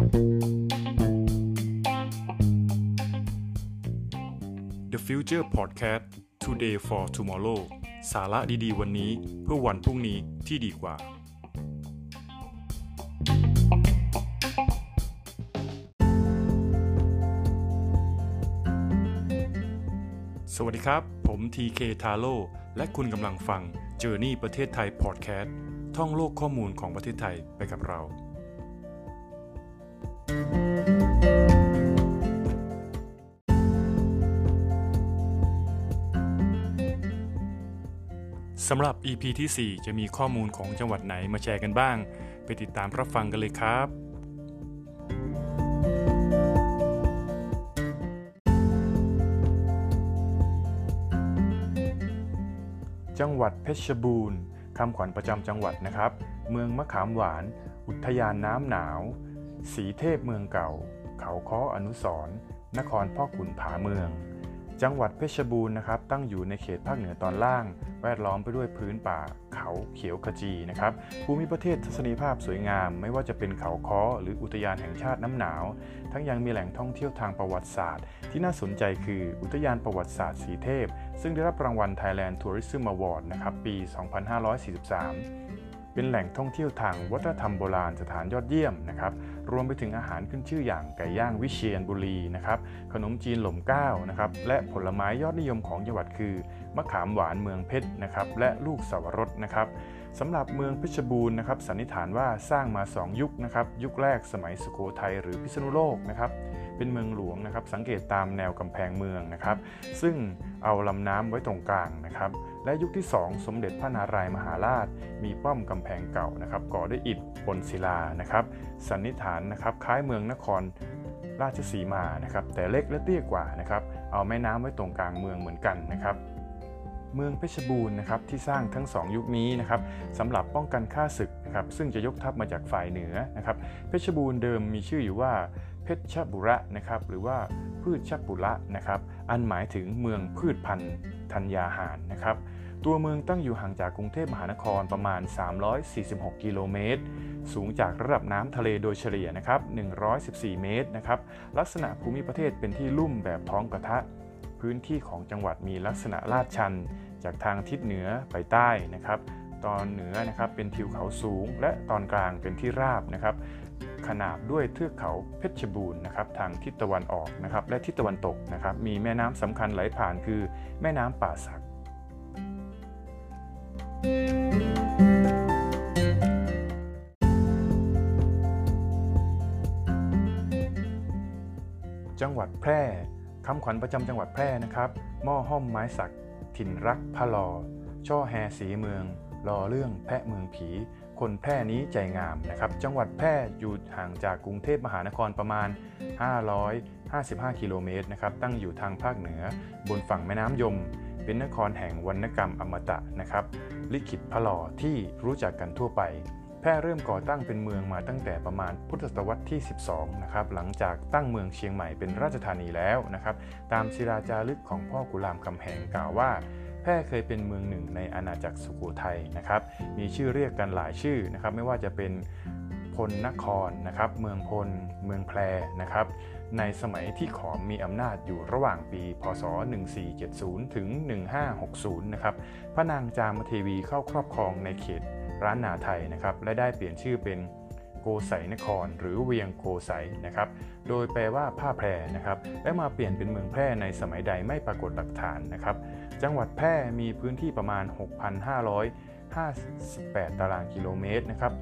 The Future Podcast Today for Tomorrow สาระดีๆ วันนี้เพื่อวันพรุ่งนี้ที่ดีกว่า สวัสดีครับ ผม TK t a r o และคุณกำลังฟัง Journey ประเทศไทย Podcast ท่องโลกข้อมูลของประเทศไทยไปกับเรา สำหรับ EP ที่ 4 จะมีข้อมูลของจังหวัดไหนมาแชร์กันบ้าง ไปติดตามรับฟังกันเลยครับ จังหวัดเพชรบูรณ์คำขวัญประจำจังหวัดนะครับ เมืองมะขามหวาน อุทยานน้ำหนาว สีเทพเมืองเก่า เขาค้ออนุสรณ์นครพ่อขุนผาเมือง จังหวัดเพชรบูรณ์นะครับ ตั้งอยู่ในเขตภาคเหนือตอนล่าง แวดล้อมไปด้วยพื้นป่าเขาเขียวขจีนะครับภูมิประเทศทัศนียภาพสวยงาม ไม่ว่าจะเป็นเขาค้อหรืออุทยานแห่งชาติน้ำหนาว ทั้งยังมีแหล่งท่องเที่ยวทางประวัติศาสตร์ ที่น่าสนใจคืออุทยานประวัติศาสตร์สีเทพ ซึ่งได้รับรางวัล Thailand Tourism Award นะครับปี 2543 เป็นแหล่งท่องเที่ยวทางวัฒนธรรมโบราณสถานยอดเยี่ยมนะครับรวมไปถึงอาหารขึ้นชื่ออย่างไก่ย่างวิเชียรบุรีนะครับขนมจีนหล่มก้าวนะครับและผลไม้ยอดนิยมของจังหวัดคือมะขามหวานเมืองเพชรนะครับและลูกสาวรสนะครับสำหรับเมืองเพชรบูรณ์นะครับสันนิษฐานว่าสร้างมา 2 ยุคนะครับยุคแรกสมัยสุโขทัยหรือพิษณุโลกนะครับ เป็นเมืองหลวงนะครับ สังเกตตามแนวกำแพงเมืองนะครับ ซึ่งเอาลำน้ำไว้ตรงกลางนะครับ และยุคที่ 2 สมเด็จพระนารายมหาราช มีป้อมกำแพงเก่านะครับก่อด้วยอิฐบนศิลานะครับ สันนิษฐานนะครับคล้ายเมืองนครราชสีมานะครับ แต่เล็กและเตี้ยกว่านะครับ เอาแม่น้ำไว้ตรงกลางเมืองเหมือนกันนะครับเมืองเพชรบูรณ์นะครับที่สร้างทั้ง 2 ยุคนี้นะครับสำหรับป้องกันข้าศึกนะครับซึ่งจะยกทัพมาจากฝ่ายเหนือนะครับเพชรบูรณ์เดิมมีชื่ออยู่ว่า เพชรบุระนะครับหรือว่าพืชชบุระนะครับอันหมายถึงเมืองพืชพันธุ์ธัญญาหารนะครับตัวเมืองตั้งอยู่ห่างจากกรุงเทพมหานครประมาณ 346 กิโลเมตร สูงจากระดับน้ำทะเลโดยเฉลี่ยนะครับ 114 เมตรนะครับ ลักษณะภูมิประเทศเป็นที่ลุ่มแบบท้องกระทะ พื้นที่ของจังหวัดมีลักษณะลาดชัน จากทางทิศเหนือไปใต้นะครับ ตอนเหนือนะครับเป็นทิวเขาสูง และตอนกลางเป็นที่ราบนะครับ ขนาบด้วยเทือกเขาเพชรบูรณ์นะครับทางทิศตะวันออกนะครับและทิศตะวันตกนะครับมีแม่น้ำสำคัญไหลผ่านคือแม่น้ำป่าสัก จังหวัดแพร่คำขวัญประจำจังหวัดแพร่นะครับหม้อห้อมไม้สัก ถิ่นรักพะลอ ช่อแฮสีเมืองรอเรื่องแพะเมืองผี คนแพร่นี้ใจงามนะครับ จังหวัดแพร่อยู่ห่างจากกรุงเทพมหานครประมาณ 555 กิโลเมตรนะครับ ตั้งอยู่ทางภาคเหนือบนฝั่งแม่น้ำยม เป็นนครแห่งวรรณกรรมอมตะนะครับ ลิขิตพลอที่รู้จักกันทั่วไป แพร่เริ่มก่อตั้งเป็นเมืองมาตั้งแต่ประมาณพุทธศตวรรษที่ 12 นะครับ หลังจากตั้งเมืองเชียงใหม่เป็นราชธานีแล้วนะครับ ตามศิราจารึกของพ่อกุลามคำแหงกล่าวว่า แพร่เคยเป็นเมืองหนึ่งในอาณาจักรสุโขทัยนะครับ มีชื่อเรียกกันหลายชื่อนะครับ ไม่ว่าจะเป็นพลนครนะครับ เมืองพล เมืองแพรนะครับ ในสมัยที่ขอมมีอำนาจอยู่ระหว่างปี พศ 1470 ถึง 1560 นะครับ พระนางจามเทวีเข้าครอบครองในเขตร้านนาไทยนะครับ และได้เปลี่ยนชื่อเป็น โกไสนคร หรือเวียงโกไสนะครับ โดยแปลว่าผ้าแพรนะครับ และมาเปลี่ยนเป็นเมืองแพร่ในสมัยใดไม่ปรากฏหลักฐานนะครับ จังหวัดแพร่มีพื้นที่ประมาณ 6,558 ตารางกิโลเมตรนะครับ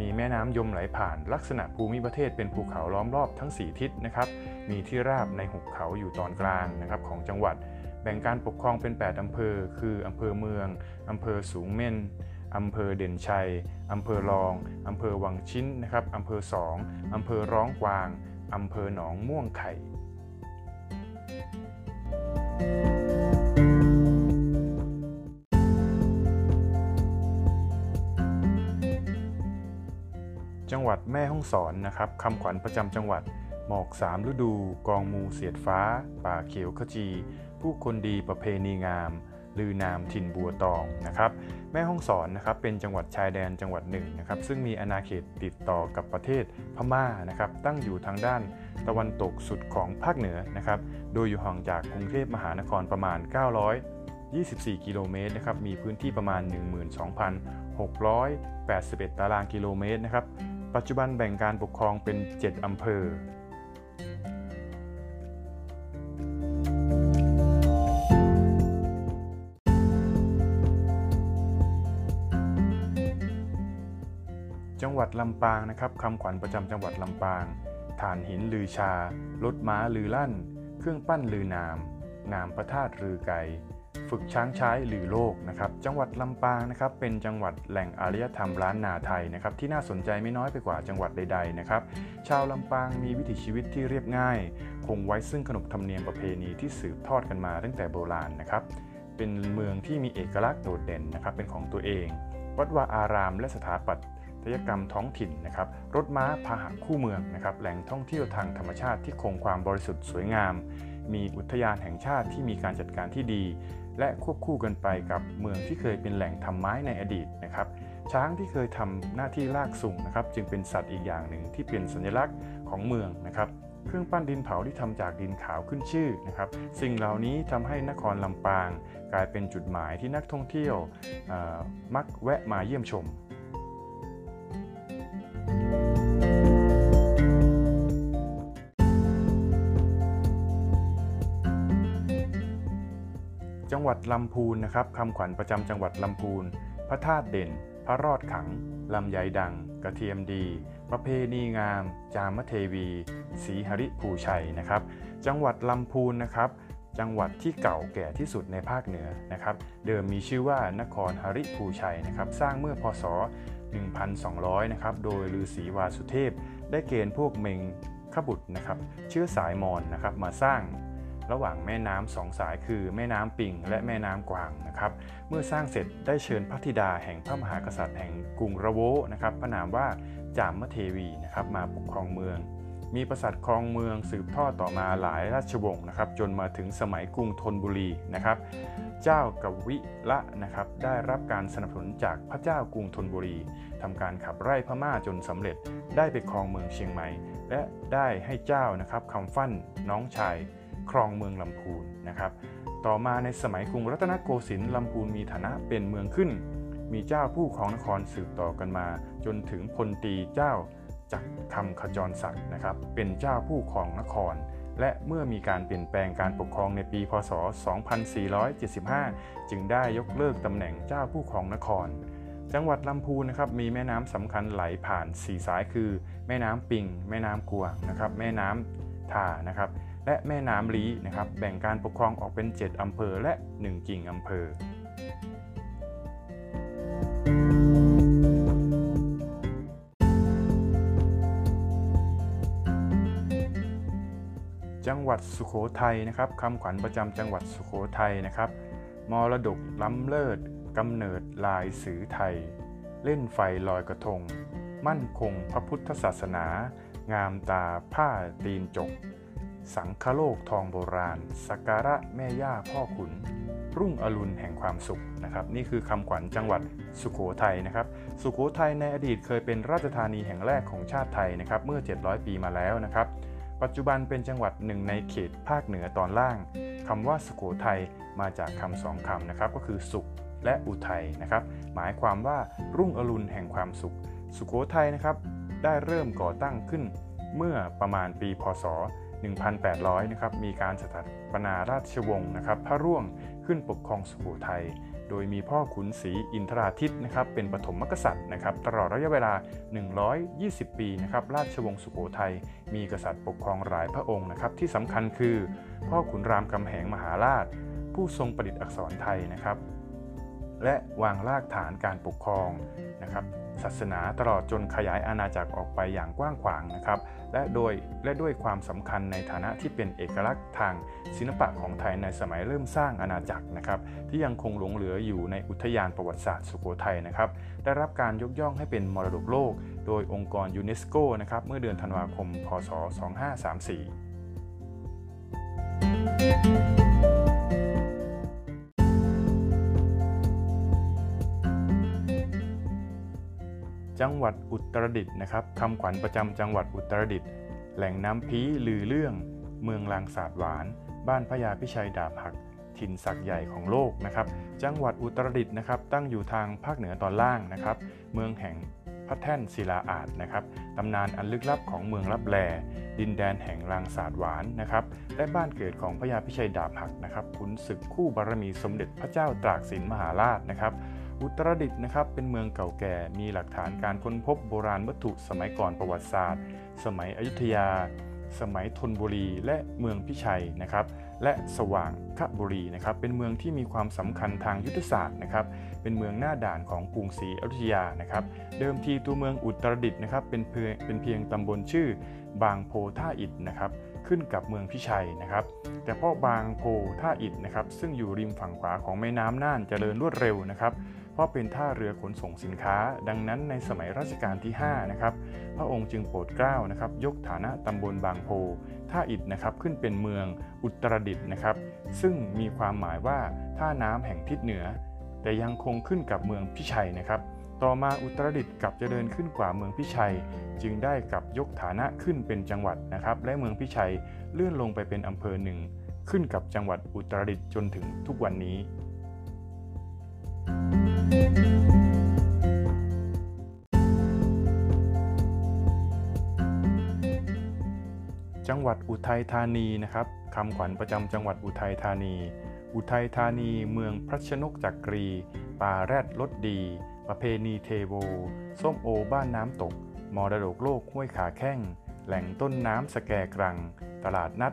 มีแม่น้ำยมไหลผ่านลักษณะภูมิประเทศเป็นภูเขาล้อมรอบทั้ง 4 ทิศนะครับ มีที่ราบในหุบเขาอยู่ตอนกลางนะครับของจังหวัด แบ่งการปกครองเป็น 8 อำเภอ คืออำเภอเมืองอำเภอสูงเม่น อำเภอเด่นชัย อำเภอรอง อำเภอวังชิ้นนะครับอำเภอสองอำเภอร้องกวาง อำเภอหนองม่วงไข่จังหวัดแม่ฮ่องสอนนะครับคำขวัญประจำจังหวัด หมอกสามฤดู กองมูเสียดฟ้า ป่าเขียวขจี ผู้คนดีประเพณีงาม ลือนามถิ่นบัวตองนะครับแม่ฮ่องสอนนะครับเป็นจังหวัดชายแดนจังหวัดหนึ่งนะครับซึ่งมีอาณาเขตติดต่อกับประเทศพม่านะครับตั้งอยู่ทางด้านตะวันตกสุดของภาคเหนือนะครับโดยอยู่ห่างจากกรุงเทพมหานครประมาณ 924 กิโลเมตรนะครับมีพื้นที่ประมาณ 12,681 ตารางกิโลเมตรนะครับปัจจุบันแบ่งการปกครองเป็น 7 อำเภอ หวัดลำปางนะครับคำขวัญประจำจังหวัดลำปาง ฐานหินลือชารถม้าลือลั่น เครื่องปั้นลือนาม นามพระธาตุลือไกฝึกช้างใช้ลือโลกนะครับจังหวัดลำปางนะครับเป็นจังหวัดแหล่งอารยธรรมล้านนาไทยนะครับที่น่าสนใจไม่น้อยไปกว่าจังหวัดใดๆนะครับชาวลำปางมีวิถีชีวิตที่เรียบง่าย คงไว้ซึ่งขนบธรรมเนียมประเพณีที่สืบทอดกันมาตั้งแต่โบราณนะครับเป็นเมืองที่มีเอกลักษณ์โดดเด่นนะครับเป็นของตัวเอง วัดวาอารามและสถาปัต ยกรรมท้องถิ่นนะครับรถม้าพาหะคู่เมืองนะครับแหล่งท่องเที่ยวทางธรรมชาติที่คงความบริสุทธิ์สวยงาม มีอุทยานแห่งชาติที่มีการจัดการที่ดี และควบคู่กันไปกับเมืองที่เคยเป็นแหล่งทำไม้ในอดีตนะครับช้างที่เคยทำหน้าที่ลากสุ่งนะครับจึงเป็นสัตว์อีกอย่างหนึ่งที่เป็นสัญลักษณ์ของเมืองนะครับเครื่องปั้นดินเผาที่ทำจากดินขาวขึ้นชื่อนะครับ สิ่งเหล่านี้ทำให้นครลำปาง กลายเป็นจุดหมายที่นักท่องเที่ยวมักแวะมาเยี่ยมชม จังหวัดลำพูนนะครับคำขวัญประจำจังหวัดลำพูน พระธาตุเด่น พระรอดขัง ลำไยดัง กระเทียมดี ประเพณีงาม จามเทวี ศรีหริภูชัยนะครับ จังหวัดลำพูนนะครับจังหวัดที่เก่าแก่ที่สุดในภาคเหนือนะครับ เดิมมีชื่อว่านครหริภูชัยนะครับ สร้างเมื่อพศ 1200 นะครับ โดยฤาษีวาสุเทพ ได้เกณฑ์พวกเมงขบุตรนะครับ เชื้อสายมอญนะครับ มาสร้าง ระหว่างแม่น้ำสองสายคือแม่น้ำปิงและแม่น้ำกวางนะครับ เมื่อสร้างเสร็จได้เชิญพระธิดาแห่งพระมหากษัตริย์แห่งกรุงระโวนะครับพระนามว่าจามเทวีนะครับมาปกครองเมือง มีประสัทครองเมืองสืบทอดต่อมาหลายราชวงศ์นะครับจนมาถึงสมัยกรุงธนบุรีนะครับ เจ้ากวิละนะครับได้รับการสนับสนุนจากพระเจ้ากรุงธนบุรีทำการขับไล่พม่าจนสำเร็จได้ไปครองเมืองเชียงใหม่ และได้ให้เจ้านะครับคำฟั่นน้องชาย ครองเมืองลำพูนนะครับ ต่อมาในสมัยกรุงรัตนโกสินทร์ลำพูนมีฐานะเป็นเมืองขึ้น มีเจ้าผู้ครองนครสืบต่อกันมา จนถึงพลตีเจ้าจักคำขจรศักดิ์นะครับ เป็นเจ้าผู้ครองนคร และเมื่อมีการเปลี่ยนแปลงการปกครองในปี พศ 2475 จึงได้ยกเลิกตำแหน่งเจ้าผู้ครองนคร จังหวัดลำพูนนะครับมีแม่น้ำสำคัญไหลผ่าน 4 สายคือ แม่น้ำปิง แม่น้ำกวงนะครับ แม่น้ำท่านะครับ และแม่น้ำลีนะครับแบ่งการปกครองออกเป็น 7 อำเภอและ 1 กิ่งอำเภอ จังหวัดสุโขทัยนะครับคำขวัญประจำจังหวัดสุโขทัยนะครับมรดกล้ำเลิศกำเนิดลายสือไทย เล่นไฟลอยกระทง มั่นคงพระพุทธศาสนา งามตาผ้าตีนจก สังคโลกทองโบราณ สักการะแม่ย่าพ่อขุน รุ่งอรุณแห่งความสุขนะครับ นี่คือคำขวัญจังหวัดสุขโขทัยนะครับ สุขโขทัยในอดีตเคยเป็นราชธานีแห่งแรกของชาติไทยนะครับ เมื่อ 700 ปีมาแล้วนะครับ ปัจจุบันเป็นจังหวัดหนึ่งในเขตภาคเหนือตอนล่างคำว่าสุขโขทัยมาจากคำสองคำนะครับ ก็คือสุขและอุทัยนะครับ หมายความว่ารุ่งอรุณแห่งความสุข สุขโขทัยนะครับ ได้เริ่มก่อตั้งขึ้นเมื่อประมาณปีพศ 1,800 นะครับ มีการสถาปนาราชวงศ์นะครับ พระร่วงขึ้นปกครองสุโขทัย โดยมีพ่อขุนศรีอินทราทิตนะครับ เป็นปฐมกษัตริย์นะครับ ตลอดระยะเวลา 120 ปีนะครับ ราชวงศ์สุโขทัย มีกษัตริย์ปกครองหลายพระองค์นะครับ ที่สำคัญคือ พ่อขุนรามคำแหงมหาราช ผู้ทรงประดิษฐ์อักษรไทยนะครับ และวางรากฐานการปกครองนะครับศาสนาตลอดจนขยายอาณาจักรออกไปอย่างกว้างขวางนะครับและโดยและด้วยความสำคัญในฐานะที่เป็นเอกลักษณ์ทางศิลปะของไทยในสมัยเริ่มสร้างอาณาจักรนะครับที่ยังคงหลงเหลืออยู่ในอุทยานประวัติศาสตร์สุโขทัยนะครับได้รับการยกย่องให้เป็นมรดกโลก โดยองค์กรยูเนสโกนะครับเมื่อเดือนธันวาคม พศ 2534 จังหวัดอุตรดิตถ์นะครับคำขวัญประจำจังหวัดอุตรดิตถ์แหล่งน้ำพีลือเรื่อง เมืองลางสาดหวาน บ้านพญาพิชัยดาบหัก ถิ่นศักใหญ่ของโลกนะครับ จังหวัดอุตรดิตถ์นะครับ ตั้งอยู่ทางภาคเหนือตอนล่างนะครับ เมืองแห่งพระแท่นศิลาอาจนะครับ ตำนานอันลึกลับของเมืองลับแล ดินแดนแห่งลางสาดหวานนะครับ และบ้านเกิดของพญาพิชัยดาบหักนะครับขุนศึกคู่บารมีสมเด็จพระเจ้าตรากสินมหาราชนะครับ อุตรดิตถ์นะครับเป็นเมืองเก่าแก่ มีหลักฐานการค้นพบโบราณวัตถุสมัยก่อนประวัติศาสตร์ สมัยอยุธยา สมัยธนบุรี และเมืองพิชัยนะครับ และสว่างขบุรีนะครับ เป็นเมืองที่มีความสำคัญทางยุทธศาสตร์นะครับ เป็นเมืองหน้าด่านของกรุงศรีอยุธยานะครับ เดิมทีตัวเมืองอุตรดิตถ์นะครับเป็นเพียงเป็นเพียงตำบลชื่อ บางโพท่าอิฐนะครับขึ้นกับเมืองพิชัยนะครับ แต่เพราะบางโพท่าอิฐนะครับ ซึ่งอยู่ริมฝั่งขวาของแม่น้ำน่านเจริญรวดเร็วนะครับ ราะเป็นท่าเรือขนส่งสินค้า ดังนั้นในสมัยรัชกาลที่5นะครับพระองค์จึงโปรดเกล้านะครับยกฐานะตำบลบางโพท่าอิฐนะครับขึ้นเป็นเมืองอุตรดิตถ์นะครับ ซึ่งมีความหมายว่าท่าน้ำแห่งทิศเหนือ แต่ยังคงขึ้นกับเมืองพิชัยนะครับ ต่อมาอุตรดิตถ์กลับเจริญขึ้นกว่าเมืองพิชัย จึงได้กลับยกฐานะขึ้นเป็นจังหวัดนะครับ และเมืองพิชัยเลื่อนลงไปเป็นอำเภอหนึ่งขึ้นกับจังหวัดอุตรดิตถ์จนถึงทุกวันนี้ จังหวัดอุทัยธานีนะครับคำขวัญประจำจังหวัดอุทัยธานี อุทัยธานีเมืองพระชนกจักรี ป่าแรดรสดี ประเพณีเทโว ส้มโอบ้านน้ำตก มรดกโลกห้วยขาแข้ง แหล่งต้นน้ำสแกกรัง ตลาดนัด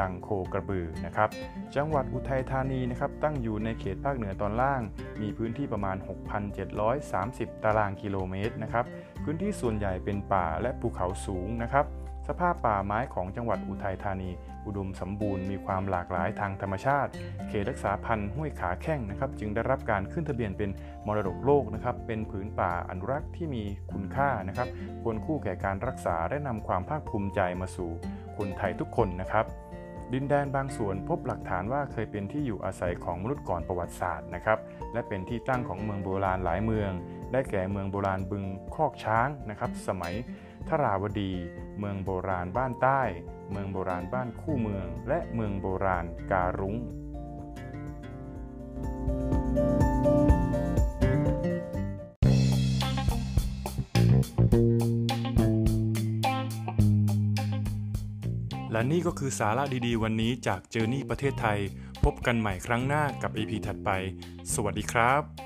ดังโคกระบือนะครับ จังหวัดอุทัยธานีนะครับตั้งอยู่ในเขตภาคเหนือตอนล่าง มีพื้นที่ประมาณ 6,730 ตารางกิโลเมตรนะครับ พื้นที่ส่วนใหญ่เป็นป่าและภูเขาสูงนะครับ สภาพป่าไม้ของจังหวัดอุทัยธานี อุดมสมบูรณ์มีความหลากหลายทางธรรมชาติ เขตรักษาพันธุ์ห้วยขาแข้งนะครับ จึงได้รับการขึ้นทะเบียนเป็นมรดกโลกนะครับ เป็นผืนป่าอนุรักษ์ที่มีคุณค่านะครับ ควรคู่แก่การรักษาและนำความภาคภูมิใจมาสู่คนไทยทุกคนนะครับ ดินแดนบางส่วนพบหลักฐานว่าเคยเป็นที่อยู่อาศัยของมนุษย์ก่อนประวัติศาสตร์นะครับ และเป็นที่ตั้งของเมืองโบราณหลายเมือง ได้แก่เมืองโบราณบึงคอกช้างนะครับ สมัยทราวดี เมืองโบราณบ้านใต้ เมืองโบราณบ้านคู่เมือง และเมืองโบราณการุ้ง และนี่ก็คือสาระดีๆ วันนี้จากเจอร์นี่ประเทศไทย พบกันใหม่ครั้งหน้ากับ EP ถัดไป สวัสดีครับ